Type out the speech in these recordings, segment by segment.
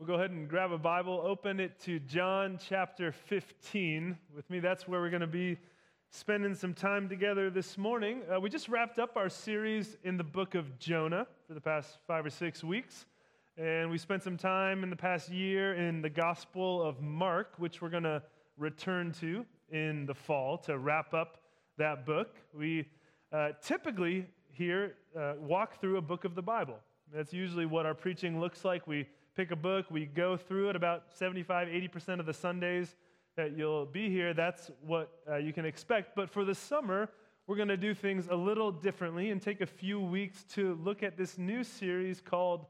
We'll go ahead and grab a Bible, open it to John chapter 15 with me. That's where we're going to be spending some time together this morning. Uh, we just wrapped up our series in the book of Jonah for the past five or six weeks. And we spent some time in the past year in the Gospel of Mark, which we're going to return to in the fall to wrap up that book. We uh, typically here uh, walk through a book of the Bible. That's usually what our preaching looks like. We pick a book, we go through it about 75, 80% of the Sundays that you'll be here. That's what uh, you can expect. But for the summer, we're going to do things a little differently and take a few weeks to look at this new series called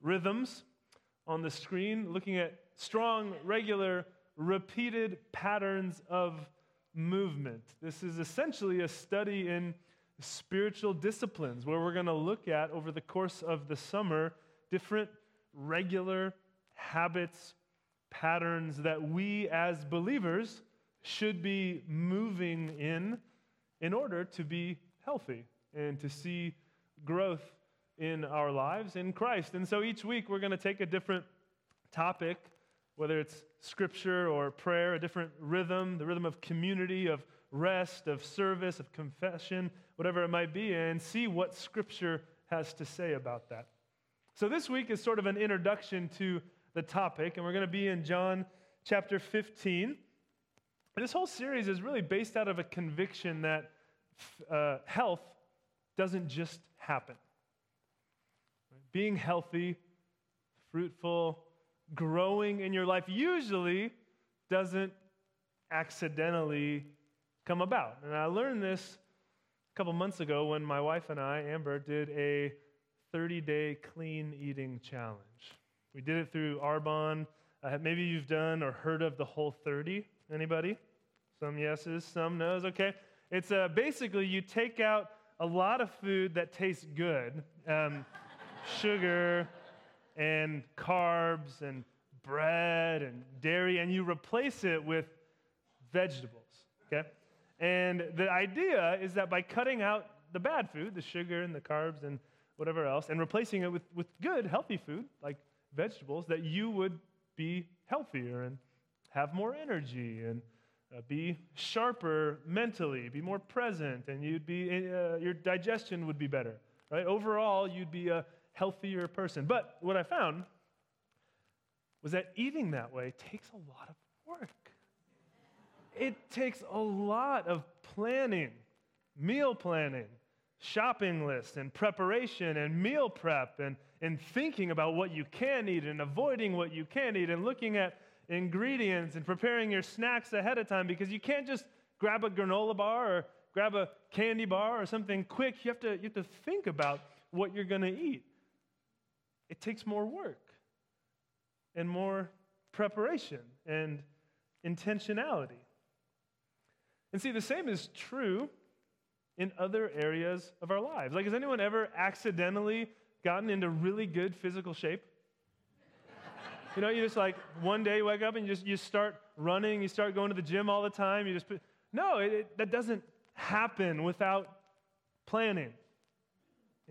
Rhythms on the screen, looking at strong, regular, repeated patterns of movement. This is essentially a study in spiritual disciplines where we're going to look at over the course of the summer different regular habits, patterns that we as believers should be moving in in order to be healthy and to see growth in our lives in Christ. And so each week we're going to take a different topic, whether it's scripture or prayer, a different rhythm, the rhythm of community, of rest, of service, of confession, whatever it might be, and see what scripture has to say about that. So this week is sort of an introduction to the topic, and we're going to be in John chapter 15. This whole series is really based out of a conviction that uh, health doesn't just happen. Being healthy, fruitful, growing in your life usually doesn't accidentally come about. And I learned this a couple months ago when my wife and I, Amber, did a 30 day clean eating challenge. We did it through Arbonne. Uh, maybe you've done or heard of the Whole 30. Anybody? Some yeses, some no's. Okay. It's uh, basically you take out a lot of food that tastes good um, sugar and carbs and bread and dairy, and you replace it with vegetables. Okay? And the idea is that by cutting out the bad food, the sugar and the carbs and whatever else, and replacing it with, with good, healthy food like vegetables, that you would be healthier and have more energy and uh, be sharper mentally, be more present, and you'd be, uh, your digestion would be better. Right? Overall, you'd be a healthier person. But what I found was that eating that way takes a lot of work. It takes a lot of planning, meal planning, shopping list and preparation and meal prep and, and thinking about what you can eat and avoiding what you can't eat and looking at ingredients and preparing your snacks ahead of time because you can't just grab a granola bar or grab a candy bar or something quick. You have to, you have to think about what you're going to eat. It takes more work and more preparation and intentionality. And see, the same is true in other areas of our lives. Like, has anyone ever accidentally gotten into really good physical shape? you know, you just like one day you wake up and you just you start running, you start going to the gym all the time. You just put, no, it, it, that doesn't happen without planning,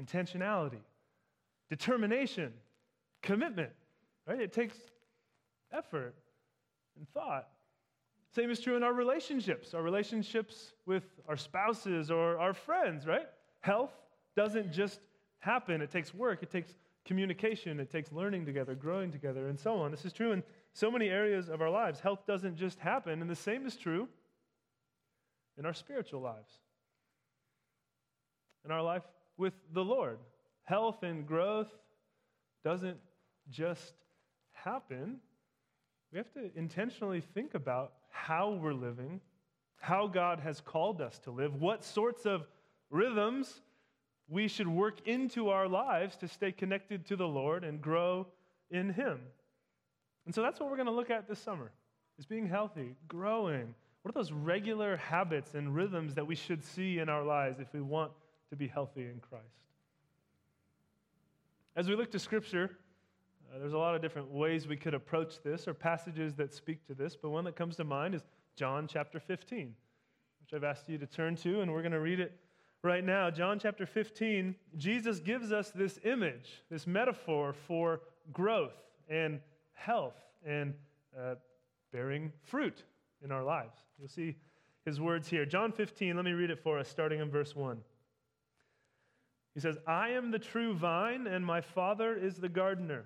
intentionality, determination, commitment. Right? It takes effort and thought. Same is true in our relationships, our relationships with our spouses or our friends, right? Health doesn't just happen. It takes work, it takes communication, it takes learning together, growing together, and so on. This is true in so many areas of our lives. Health doesn't just happen, and the same is true in our spiritual lives, in our life with the Lord. Health and growth doesn't just happen. We have to intentionally think about how we're living, how God has called us to live, what sorts of rhythms we should work into our lives to stay connected to the Lord and grow in Him. And so that's what we're going to look at this summer is being healthy, growing. What are those regular habits and rhythms that we should see in our lives if we want to be healthy in Christ? As we look to Scripture, uh, there's a lot of different ways we could approach this or passages that speak to this, but one that comes to mind is John chapter 15, which I've asked you to turn to, and we're going to read it right now. John chapter 15, Jesus gives us this image, this metaphor for growth and health and uh, bearing fruit in our lives. You'll see his words here. John 15, let me read it for us, starting in verse 1. He says, I am the true vine, and my Father is the gardener.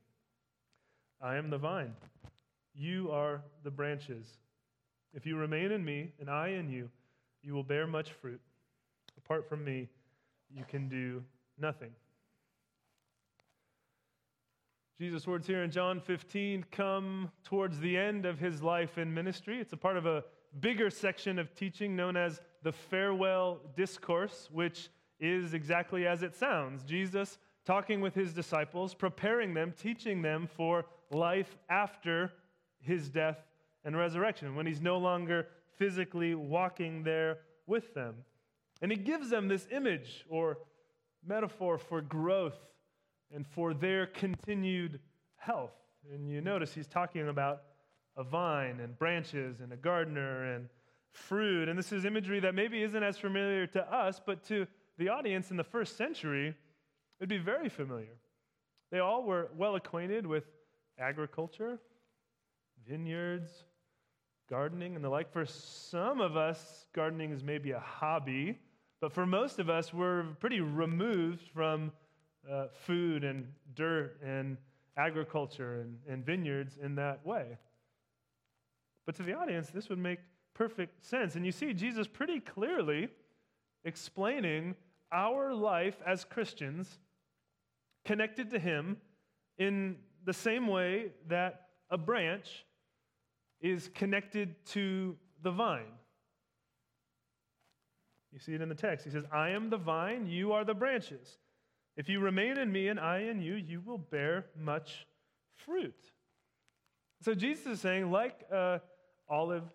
I am the vine, you are the branches. If you remain in me and I in you, you will bear much fruit. Apart from me, you can do nothing. Jesus' words here in John 15 come towards the end of his life and ministry. It's a part of a bigger section of teaching known as the farewell discourse, which is exactly as it sounds Jesus talking with his disciples, preparing them, teaching them for life after his death and resurrection, when he's no longer physically walking there with them. And he gives them this image or metaphor for growth and for their continued health. And you notice he's talking about a vine and branches and a gardener and fruit. And this is imagery that maybe isn't as familiar to us, but to the audience in the first century, it would be very familiar. They all were well acquainted with agriculture, vineyards, gardening, and the like. For some of us, gardening is maybe a hobby. But for most of us, we're pretty removed from uh, food and dirt and agriculture and, and vineyards in that way. But to the audience, this would make perfect sense. And you see Jesus pretty clearly explaining our life as Christians connected to Him in the same way that a branch is connected to the vine. You see it in the text. He says, I am the vine, you are the branches. If you remain in me and I in you, you will bear much fruit. So Jesus is saying, like a olive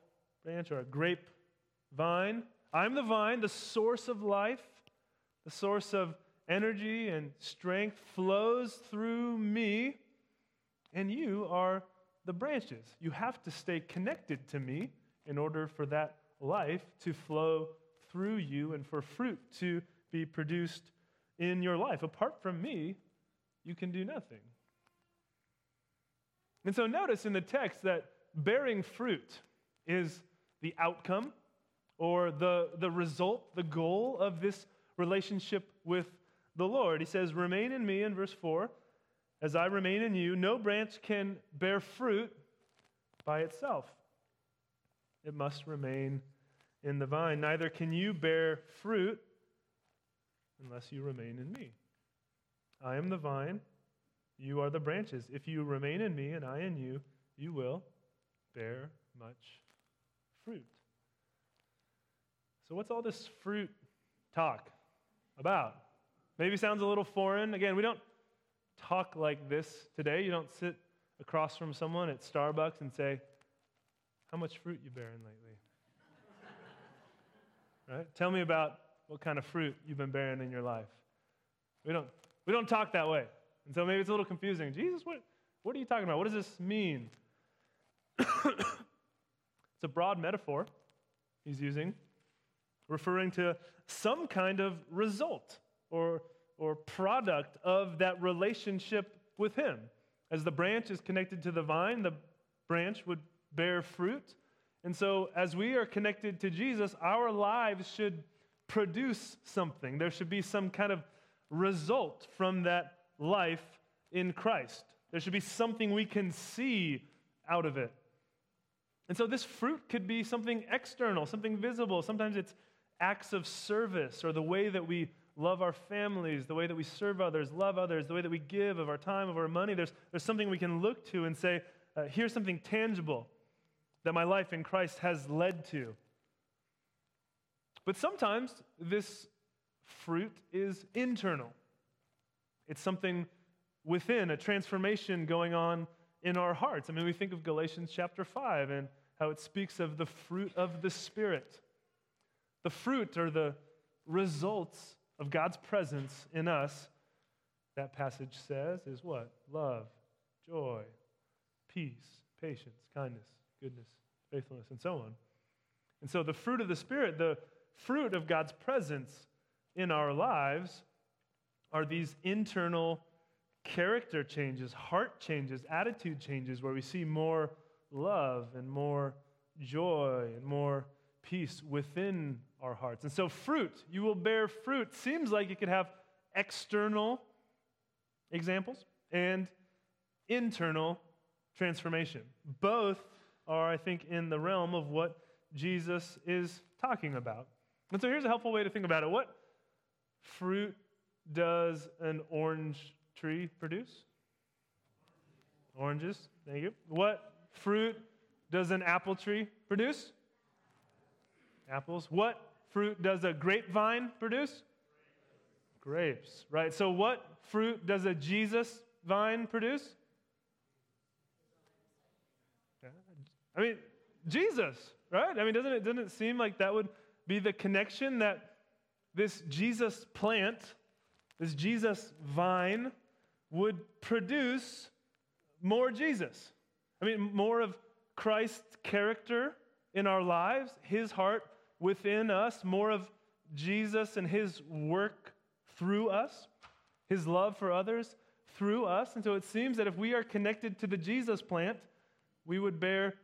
branch or a grape vine, I'm the vine, the source of life, the source of energy and strength flows through me, and you are the branches. You have to stay connected to me in order for that life to flow through you and for fruit to be produced in your life. Apart from me, you can do nothing. And so notice in the text that bearing fruit is the outcome or the, the result, the goal of this relationship with the Lord. He says, Remain in me in verse 4. As I remain in you, no branch can bear fruit by itself. It must remain in the vine, neither can you bear fruit unless you remain in me. I am the vine, you are the branches. If you remain in me and I in you, you will bear much fruit. So, what's all this fruit talk about? Maybe sounds a little foreign. Again, we don't talk like this today. You don't sit across from someone at Starbucks and say, How much fruit you bearing lately? right? Tell me about what kind of fruit you've been bearing in your life. We don't, we don't talk that way. And so maybe it's a little confusing. Jesus, what, what are you talking about? What does this mean? it's a broad metaphor he's using, referring to some kind of result or, or product of that relationship with him. As the branch is connected to the vine, the branch would bear fruit. And so, as we are connected to Jesus, our lives should produce something. There should be some kind of result from that life in Christ. There should be something we can see out of it. And so, this fruit could be something external, something visible. Sometimes it's acts of service or the way that we love our families, the way that we serve others, love others, the way that we give of our time, of our money. There's, there's something we can look to and say, uh, here's something tangible that my life in Christ has led to. But sometimes this fruit is internal, it's something within, a transformation going on in our hearts. I mean, we think of Galatians chapter 5 and how it speaks of the fruit of the Spirit. The fruit are the results of God's presence in us. That passage says is what? Love, joy, peace, patience, kindness, goodness, faithfulness, and so on. And so the fruit of the Spirit, the fruit of God's presence in our lives, are these internal character changes, heart changes, attitude changes, where we see more love and more joy and more peace within our hearts. And so, fruit, you will bear fruit, seems like it could have external examples and internal transformation. Both are, I think, in the realm of what Jesus is talking about. And so, here's a helpful way to think about it. What fruit does an orange tree produce? Oranges, thank you. What fruit does an apple tree produce? Apples. What fruit does a grapevine produce? Grapes, right? So, what fruit does a Jesus vine produce? I mean, Jesus, right? I mean, doesn't it, doesn't it seem like that would be the connection that this Jesus plant, this Jesus vine, would produce more Jesus? I mean, more of Christ's character in our lives, his heart within us, more of Jesus and his work through us, his love for others through us. And so it seems that if we are connected to the Jesus plant, we would bear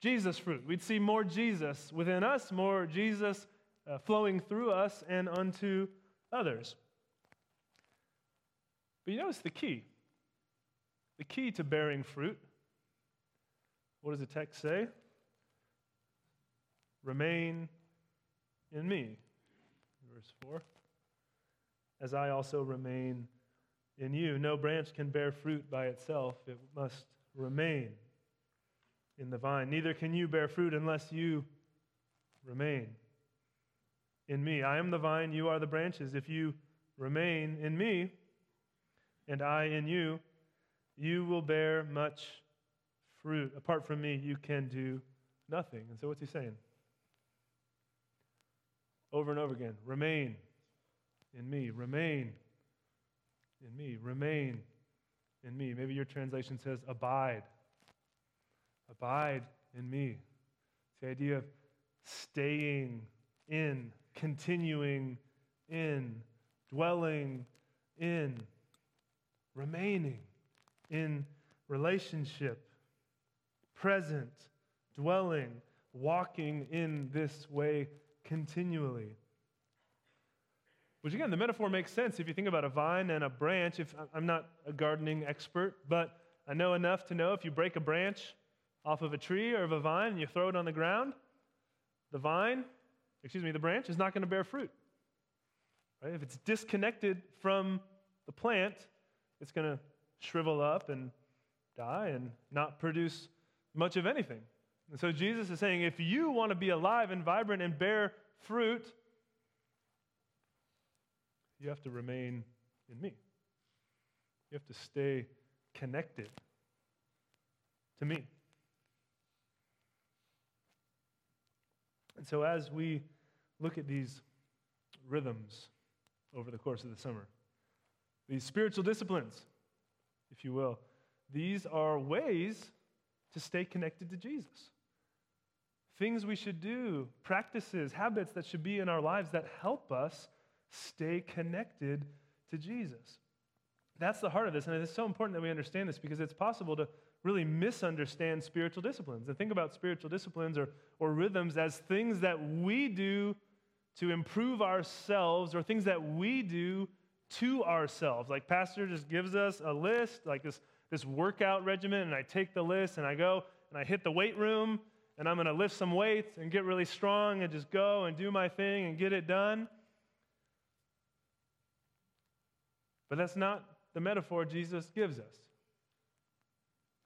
Jesus fruit. We'd see more Jesus within us, more Jesus uh, flowing through us and unto others. But you notice the key. The key to bearing fruit. What does the text say? Remain in me. Verse 4. As I also remain in you. No branch can bear fruit by itself, it must remain in the vine. Neither can you bear fruit unless you remain in me. I am the vine, you are the branches. If you remain in me, and I in you, you will bear much fruit. Apart from me, you can do nothing. And so, what's he saying? Over and over again remain in me, remain in me, remain in me. Maybe your translation says abide. Abide in me. It's the idea of staying in, continuing in, dwelling in, remaining in relationship, present, dwelling, walking in this way continually. Which again, the metaphor makes sense if you think about a vine and a branch. If I'm not a gardening expert, but I know enough to know if you break a branch off of a tree or of a vine and you throw it on the ground, the vine, excuse me, the branch is not going to bear fruit. Right? If it's disconnected from the plant, it's going to shrivel up and die and not produce much of anything. And so Jesus is saying if you want to be alive and vibrant and bear fruit, you have to remain in me. You have to stay connected to me. And so, as we look at these rhythms over the course of the summer, these spiritual disciplines, if you will, these are ways to stay connected to Jesus. Things we should do, practices, habits that should be in our lives that help us stay connected to Jesus. That's the heart of this. And it's so important that we understand this because it's possible to really misunderstand spiritual disciplines and think about spiritual disciplines or, or rhythms as things that we do to improve ourselves or things that we do to ourselves. Like, Pastor just gives us a list, like this, this workout regimen, and I take the list and I go and I hit the weight room and I'm going to lift some weights and get really strong and just go and do my thing and get it done. But that's not the metaphor Jesus gives us.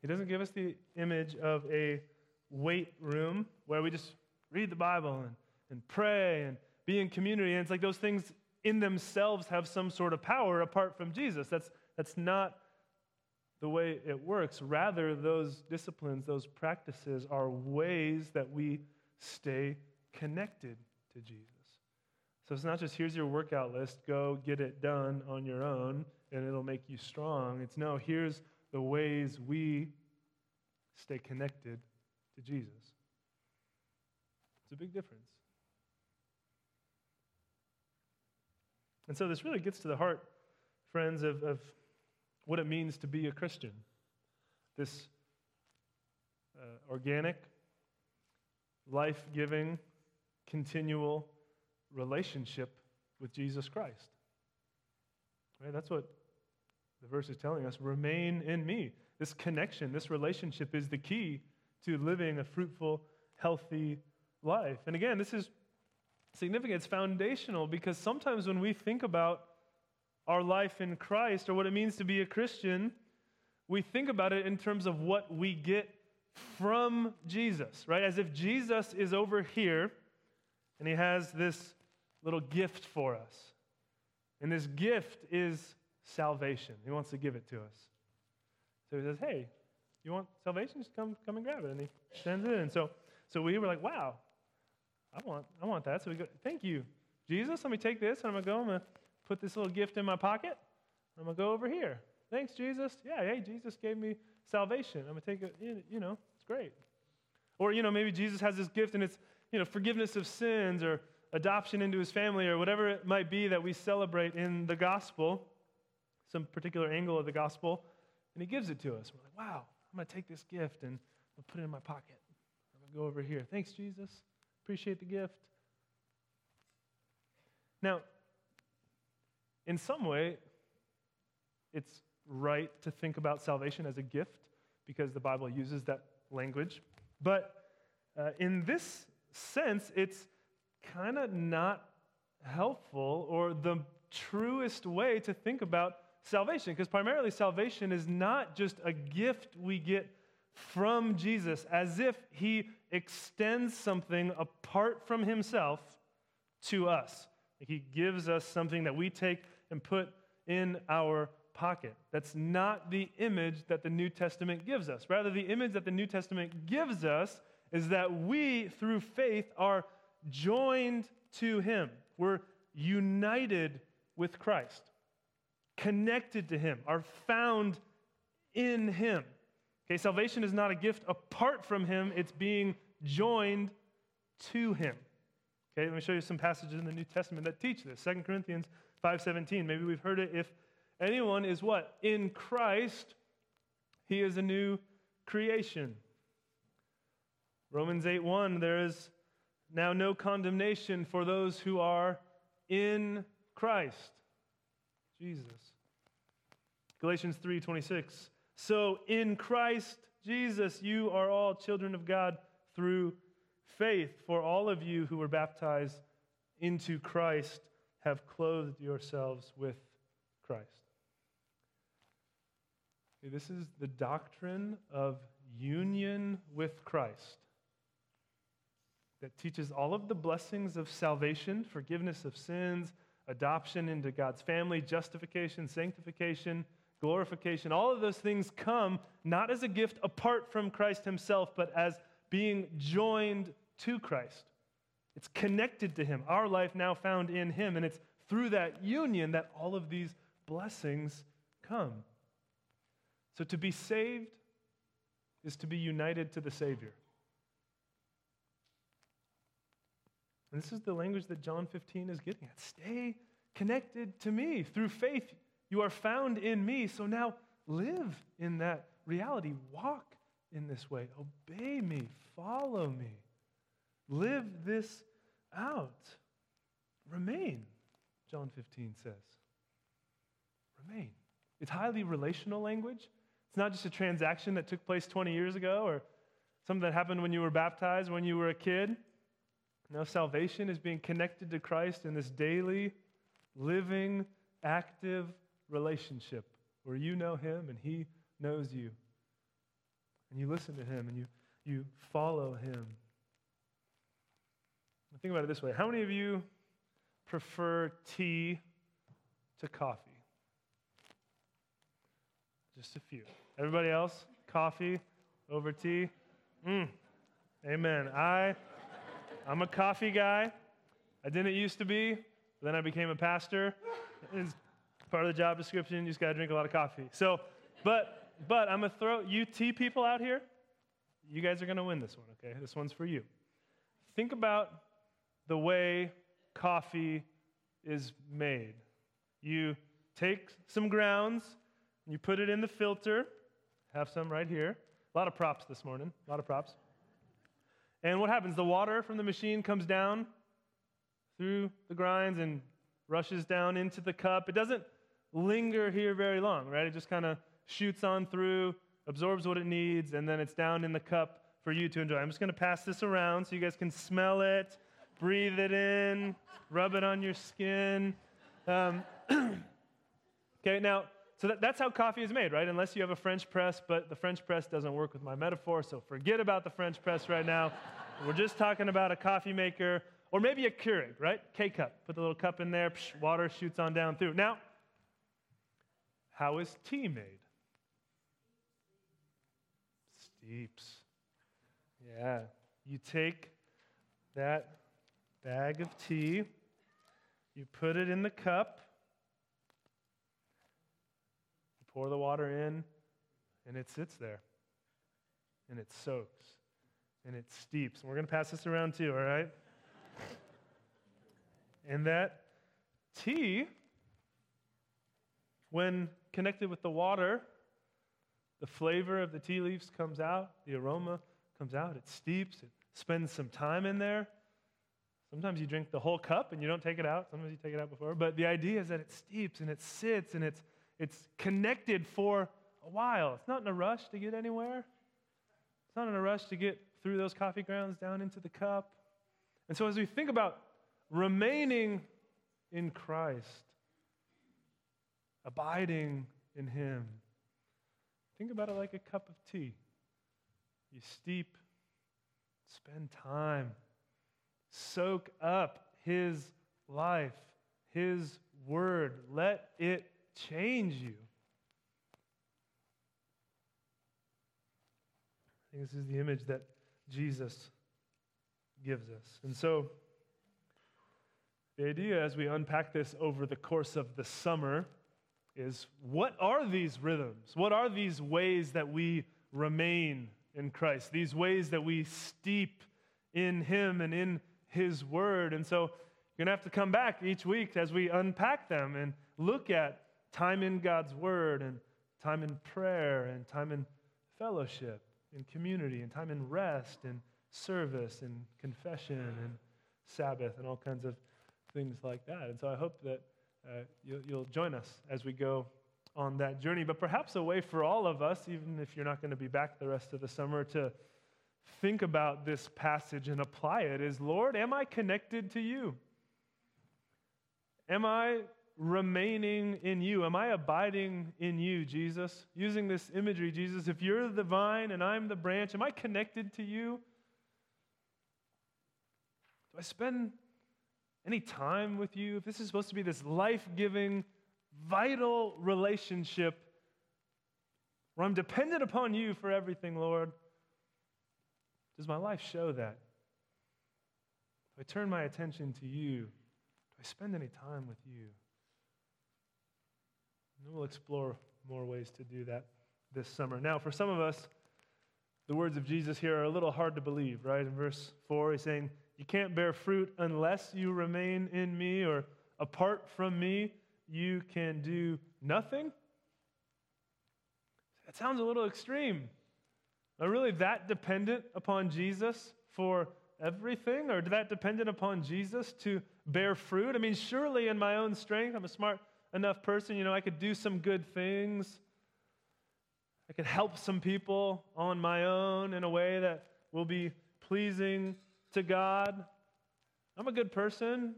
He doesn't give us the image of a weight room where we just read the Bible and, and pray and be in community. And it's like those things in themselves have some sort of power apart from Jesus. That's, that's not the way it works. Rather, those disciplines, those practices are ways that we stay connected to Jesus. So it's not just here's your workout list, go get it done on your own and it'll make you strong. It's no, here's the ways we stay connected to Jesus. It's a big difference. And so this really gets to the heart, friends, of, of what it means to be a Christian. This uh, organic, life giving, continual relationship with Jesus Christ. Right? That's what the verse is telling us. Remain in me. This connection, this relationship is the key to living a fruitful, healthy life. And again, this is significant. It's foundational because sometimes when we think about our life in Christ or what it means to be a Christian, we think about it in terms of what we get from Jesus, right? As if Jesus is over here and he has this little gift for us. And this gift is salvation. He wants to give it to us. So he says, Hey, you want salvation? Just come, come and grab it. And he sends it in. So, so we were like, Wow, I want, I want that. So we go, Thank you, Jesus. Let me take this and I'm going to go. I'm going to put this little gift in my pocket. I'm going to go over here. Thanks, Jesus. Yeah, hey, Jesus gave me salvation. I'm going to take it, you know, it's great. Or, you know, maybe Jesus has this gift and it's, you know, forgiveness of sins or adoption into his family or whatever it might be that we celebrate in the gospel, some particular angle of the gospel, and he gives it to us. We're like, wow, I'm going to take this gift and I'll put it in my pocket. I'm going to go over here. Thanks, Jesus. Appreciate the gift. Now, in some way, it's right to think about salvation as a gift because the Bible uses that language. But uh, in this sense, it's kind of not helpful or the truest way to think about salvation because primarily salvation is not just a gift we get from Jesus as if he extends something apart from himself to us. He gives us something that we take and put in our pocket. That's not the image that the New Testament gives us. Rather, the image that the New Testament gives us is that we, through faith, are joined to Him. We're united with Christ, connected to Him, are found in Him. Okay, salvation is not a gift apart from Him, it's being joined to Him. Okay, let me show you some passages in the New Testament that teach this. 2 Corinthians 5:17. Maybe we've heard it. If anyone is what? In Christ, he is a new creation. Romans 8:1, there is now no condemnation for those who are in Christ. Jesus. Galatians 3:26. So in Christ Jesus you are all children of God through faith. For all of you who were baptized into Christ have clothed yourselves with Christ. This is the doctrine of union with Christ that teaches all of the blessings of salvation, forgiveness of sins, adoption into God's family, justification, sanctification, glorification. All of those things come not as a gift apart from Christ Himself, but as being joined to Christ. It's connected to Him, our life now found in Him, and it's through that union that all of these blessings come. So to be saved is to be united to the Savior. And this is the language that John 15 is getting at. Stay connected to me. Through faith, you are found in me. So now live in that reality. Walk in this way. Obey me. Follow me. Live this out. Remain, John 15 says. Remain. It's highly relational language. It's not just a transaction that took place 20 years ago or something that happened when you were baptized when you were a kid. No, salvation is being connected to Christ in this daily, living, active relationship where you know Him and He knows you. And you listen to Him and you, you follow Him. Think about it this way How many of you prefer tea to coffee? Just a few. Everybody else? Coffee over tea? Mm. Amen. I, I'm a coffee guy. I didn't used to be. Then I became a pastor. It's part of the job description. You just got to drink a lot of coffee. So, but, but I'm going to throw you tea people out here. You guys are going to win this one, okay? This one's for you. Think about the way coffee is made. You take some grounds, you put it in the filter. Have some right here. A lot of props this morning. A lot of props. And what happens? The water from the machine comes down through the grinds and rushes down into the cup. It doesn't linger here very long, right? It just kind of shoots on through, absorbs what it needs, and then it's down in the cup for you to enjoy. I'm just going to pass this around so you guys can smell it, breathe it in, rub it on your skin. Um, okay, now, so that, that's how coffee is made, right? Unless you have a French press, but the French press doesn't work with my metaphor, so forget about the French press right now. We're just talking about a coffee maker or maybe a Keurig, right? K cup. Put the little cup in there, psh, water shoots on down through. Now, how is tea made? Steeps. Yeah. You take that bag of tea, you put it in the cup, you pour the water in, and it sits there. And it soaks. And it steeps. And we're going to pass this around too, all right? And that tea, when connected with the water, the flavor of the tea leaves comes out, the aroma comes out, it steeps, it spends some time in there. Sometimes you drink the whole cup and you don't take it out. Sometimes you take it out before. But the idea is that it steeps and it sits and it's, it's connected for a while. It's not in a rush to get anywhere. It's not in a rush to get through those coffee grounds down into the cup. And so as we think about remaining in Christ, abiding in Him. Think about it like a cup of tea. You steep, spend time, soak up His life, His word. Let it change you. I think this is the image that Jesus gives us. And so, the idea as we unpack this over the course of the summer is what are these rhythms? What are these ways that we remain in Christ? These ways that we steep in Him and in His Word. And so you're going to have to come back each week as we unpack them and look at time in God's Word and time in prayer and time in fellowship, and community, and time in rest and service and confession and Sabbath and all kinds of things like that. And so I hope that uh, you'll, you'll join us as we go on that journey. But perhaps a way for all of us, even if you're not going to be back the rest of the summer, to think about this passage and apply it is Lord, am I connected to you? Am I remaining in you? Am I abiding in you, Jesus? Using this imagery, Jesus, if you're the vine and I'm the branch, am I connected to you? Do I spend any time with you, if this is supposed to be this life giving, vital relationship where I'm dependent upon you for everything, Lord, does my life show that? Do I turn my attention to you? Do I spend any time with you? And we'll explore more ways to do that this summer. Now, for some of us, the words of Jesus here are a little hard to believe, right? In verse 4, he's saying, you can't bear fruit unless you remain in me, or apart from me, you can do nothing. That sounds a little extreme. Are really that dependent upon Jesus for everything, or that dependent upon Jesus to bear fruit? I mean, surely in my own strength, I'm a smart enough person, you know, I could do some good things. I could help some people on my own in a way that will be pleasing to God. I'm a good person.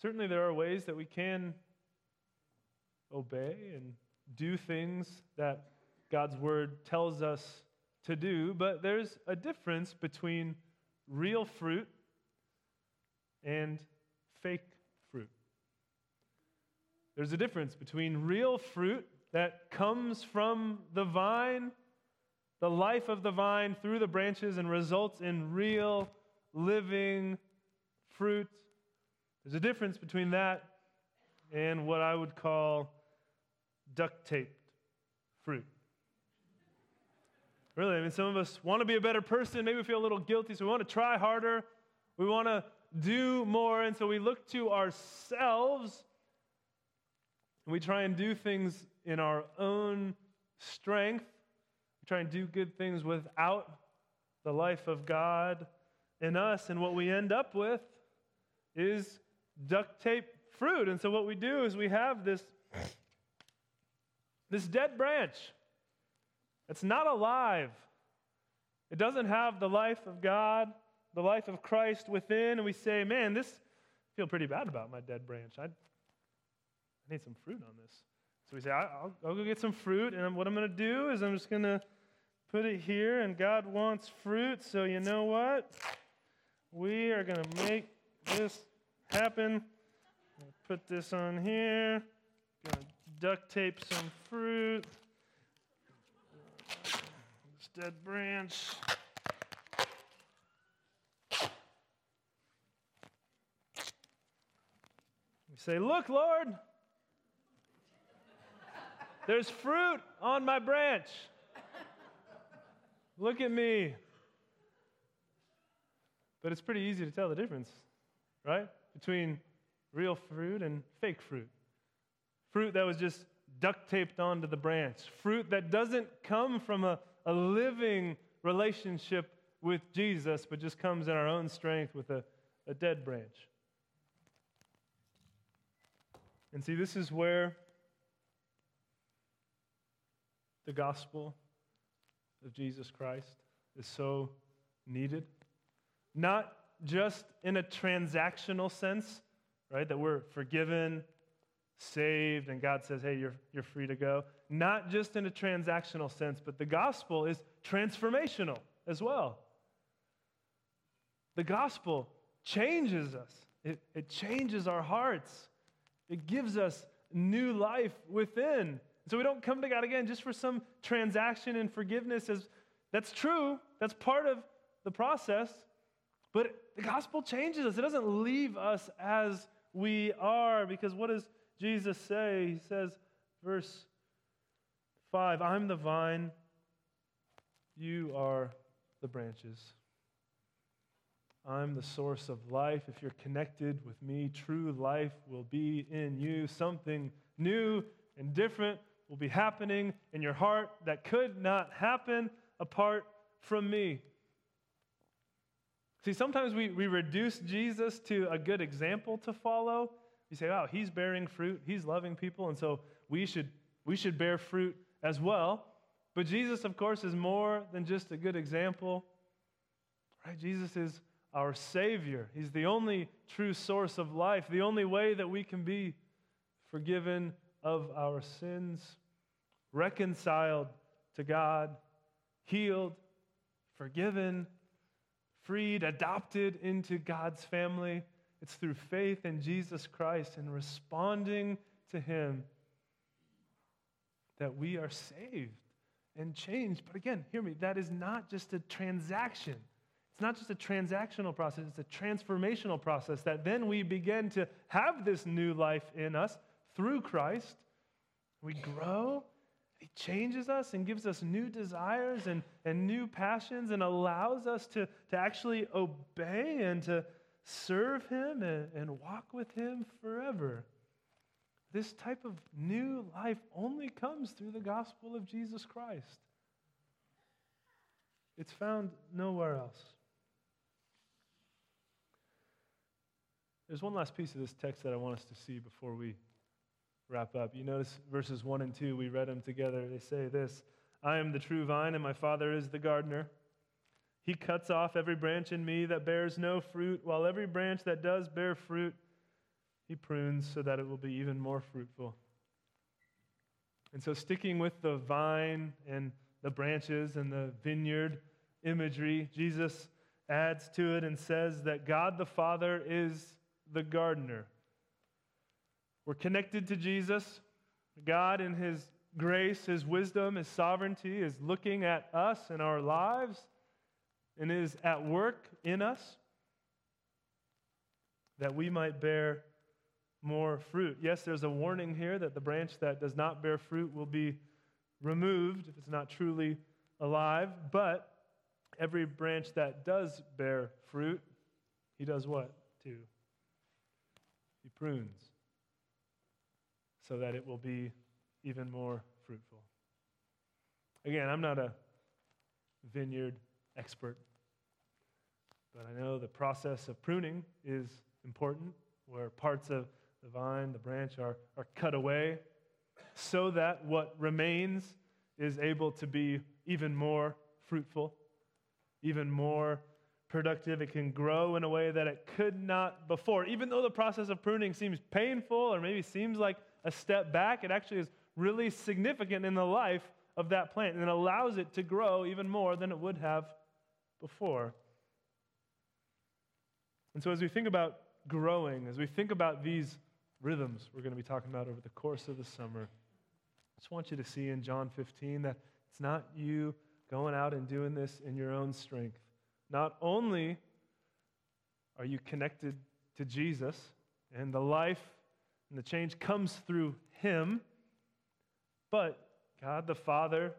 Certainly, there are ways that we can obey and do things that God's word tells us to do, but there's a difference between real fruit and fake fruit. There's a difference between real fruit that comes from the vine, the life of the vine through the branches, and results in real, living fruit. There's a difference between that and what I would call duct taped fruit. Really, I mean, some of us want to be a better person. Maybe we feel a little guilty, so we want to try harder. We want to do more, and so we look to ourselves and we try and do things in our own strength. We try and do good things without the life of God in us, and what we end up with is duct tape fruit. And so what we do is we have this, this dead branch. It's not alive. It doesn't have the life of God, the life of Christ within, and we say, man, this I feel pretty bad about my dead branch. I, I need some fruit on this. So we say, I'll, I'll go get some fruit, and what I'm going to do is I'm just going to put it here, and God wants fruit, so you know what? We are going to make this happen. Put this on here. Gonna duct tape some fruit. Dead branch. We say, Look, Lord, there's fruit on my branch. Look at me. But it's pretty easy to tell the difference, right? Between real fruit and fake fruit. Fruit that was just duct taped onto the branch. Fruit that doesn't come from a, a living relationship with Jesus, but just comes in our own strength with a, a dead branch. And see, this is where the gospel of Jesus Christ is so needed. Not just in a transactional sense, right? That we're forgiven, saved, and God says, hey, you're, you're free to go. Not just in a transactional sense, but the gospel is transformational as well. The gospel changes us, it, it changes our hearts, it gives us new life within. So we don't come to God again just for some transaction and forgiveness. As, that's true, that's part of the process. But the gospel changes us. It doesn't leave us as we are. Because what does Jesus say? He says, verse 5 I'm the vine, you are the branches. I'm the source of life. If you're connected with me, true life will be in you. Something new and different will be happening in your heart that could not happen apart from me. See, sometimes we, we reduce Jesus to a good example to follow. You say, oh, he's bearing fruit, he's loving people, and so we should, we should bear fruit as well. But Jesus, of course, is more than just a good example. Right? Jesus is our Savior. He's the only true source of life, the only way that we can be forgiven of our sins, reconciled to God, healed, forgiven, freed, adopted into God's family. It's through faith in Jesus Christ and responding to Him that we are saved and changed. But again, hear me, that is not just a transaction. It's not just a transactional process, it's a transformational process that then we begin to have this new life in us through Christ. We grow he changes us and gives us new desires and, and new passions and allows us to, to actually obey and to serve Him and, and walk with Him forever. This type of new life only comes through the gospel of Jesus Christ. It's found nowhere else. There's one last piece of this text that I want us to see before we wrap up. You notice verses 1 and 2, we read them together. They say this I am the true vine, and my Father is the gardener. He cuts off every branch in me that bears no fruit, while every branch that does bear fruit, he prunes so that it will be even more fruitful. And so, sticking with the vine and the branches and the vineyard imagery, Jesus adds to it and says that God the Father is the gardener. We're connected to Jesus. God, in his grace, His wisdom, His sovereignty is looking at us and our lives and is at work in us that we might bear more fruit. Yes, there's a warning here that the branch that does not bear fruit will be removed if it's not truly alive, but every branch that does bear fruit, he does what too? He prunes so that it will be even more fruitful. Again, I'm not a vineyard expert, but I know the process of pruning is important, where parts of the vine, the branch are, are cut away so that what remains is able to be even more fruitful, even more productive. It can grow in a way that it could not before. Even though the process of pruning seems painful or maybe seems like a step back, it actually is really significant in the life of that plant and it allows it to grow even more than it would have before. And so, as we think about growing, as we think about these rhythms we're going to be talking about over the course of the summer, I just want you to see in John 15 that it's not you going out and doing this in your own strength. Not only are you connected to Jesus, and the life and the change comes through Him, but God the Father,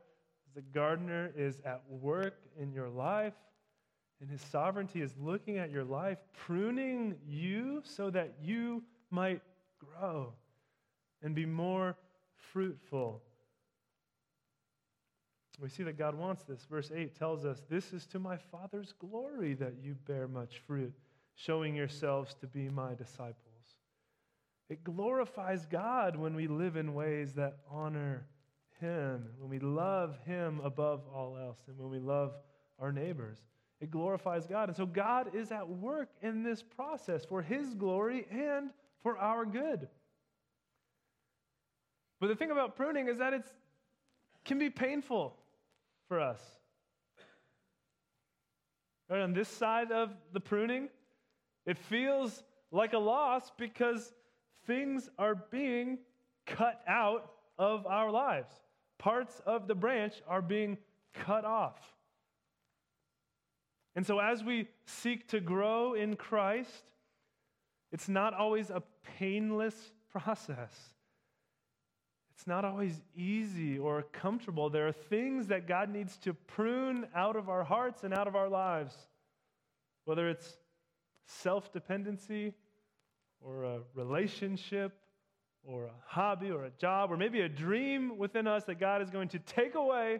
the gardener, is at work in your life and his sovereignty is looking at your life, pruning you so that you might grow and be more fruitful. We see that God wants this. Verse 8 tells us, This is to my Father's glory that you bear much fruit, showing yourselves to be my disciples. It glorifies God when we live in ways that honor Him, when we love Him above all else, and when we love our neighbors. It glorifies God. And so God is at work in this process for His glory and for our good. But the thing about pruning is that it can be painful for us. Right on this side of the pruning, it feels like a loss because things are being cut out of our lives. Parts of the branch are being cut off. And so, as we seek to grow in Christ, it's not always a painless process. It's not always easy or comfortable. There are things that God needs to prune out of our hearts and out of our lives, whether it's self dependency or a relationship or a hobby or a job or maybe a dream within us that God is going to take away.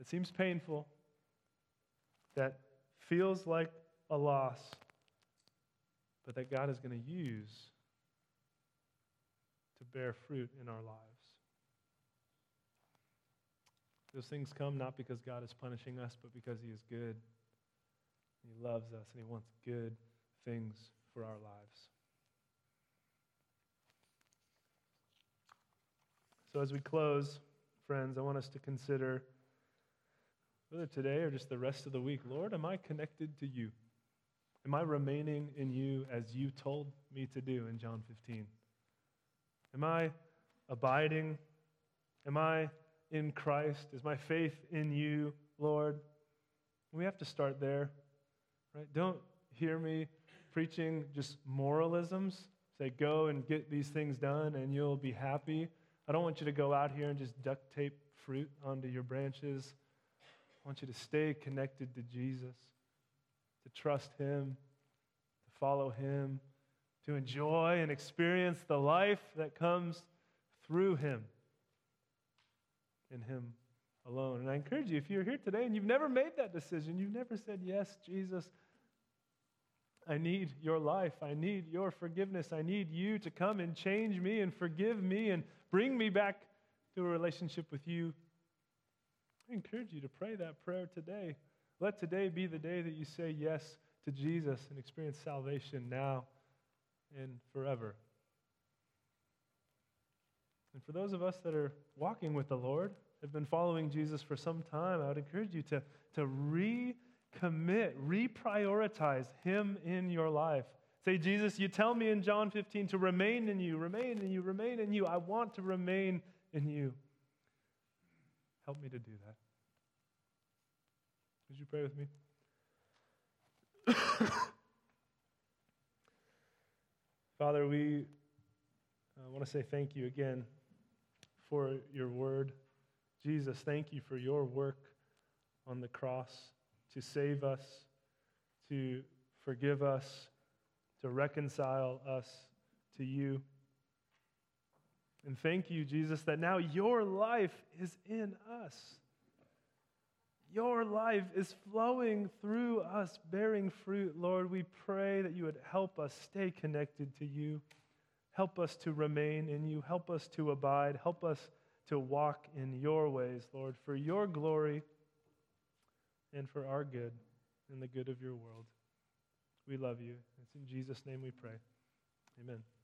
It seems painful that feels like a loss, but that God is going to use to bear fruit in our lives. Those things come not because God is punishing us, but because He is good. He loves us and He wants good things for our lives. So, as we close, friends, I want us to consider whether today or just the rest of the week, Lord, am I connected to you? Am I remaining in you as you told me to do in John 15? Am I abiding? Am I in Christ? Is my faith in you, Lord? We have to start there, right? Don't hear me preaching just moralisms. Say, go and get these things done and you'll be happy. I don't want you to go out here and just duct tape fruit onto your branches I want you to stay connected to Jesus, to trust Him, to follow Him, to enjoy and experience the life that comes through Him, in Him alone. And I encourage you, if you're here today and you've never made that decision, you've never said, Yes, Jesus, I need your life. I need your forgiveness. I need you to come and change me and forgive me and bring me back to a relationship with you I encourage you to pray that prayer today. Let today be the day that you say yes to Jesus and experience salvation now and forever. And for those of us that are walking with the Lord, have been following Jesus for some time, I would encourage you to, to recommit, reprioritize Him in your life. Say, Jesus, you tell me in John 15 to remain in you, remain in you, remain in you. I want to remain in you. Help me to do that. Would you pray with me? Father, we uh, want to say thank you again for your word. Jesus, thank you for your work on the cross to save us, to forgive us, to reconcile us to you. And thank you, Jesus, that now your life is in us. Your life is flowing through us, bearing fruit. Lord, we pray that you would help us stay connected to you. Help us to remain in you. Help us to abide. Help us to walk in your ways, Lord, for your glory and for our good and the good of your world. We love you. It's in Jesus' name we pray. Amen.